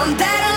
I'm better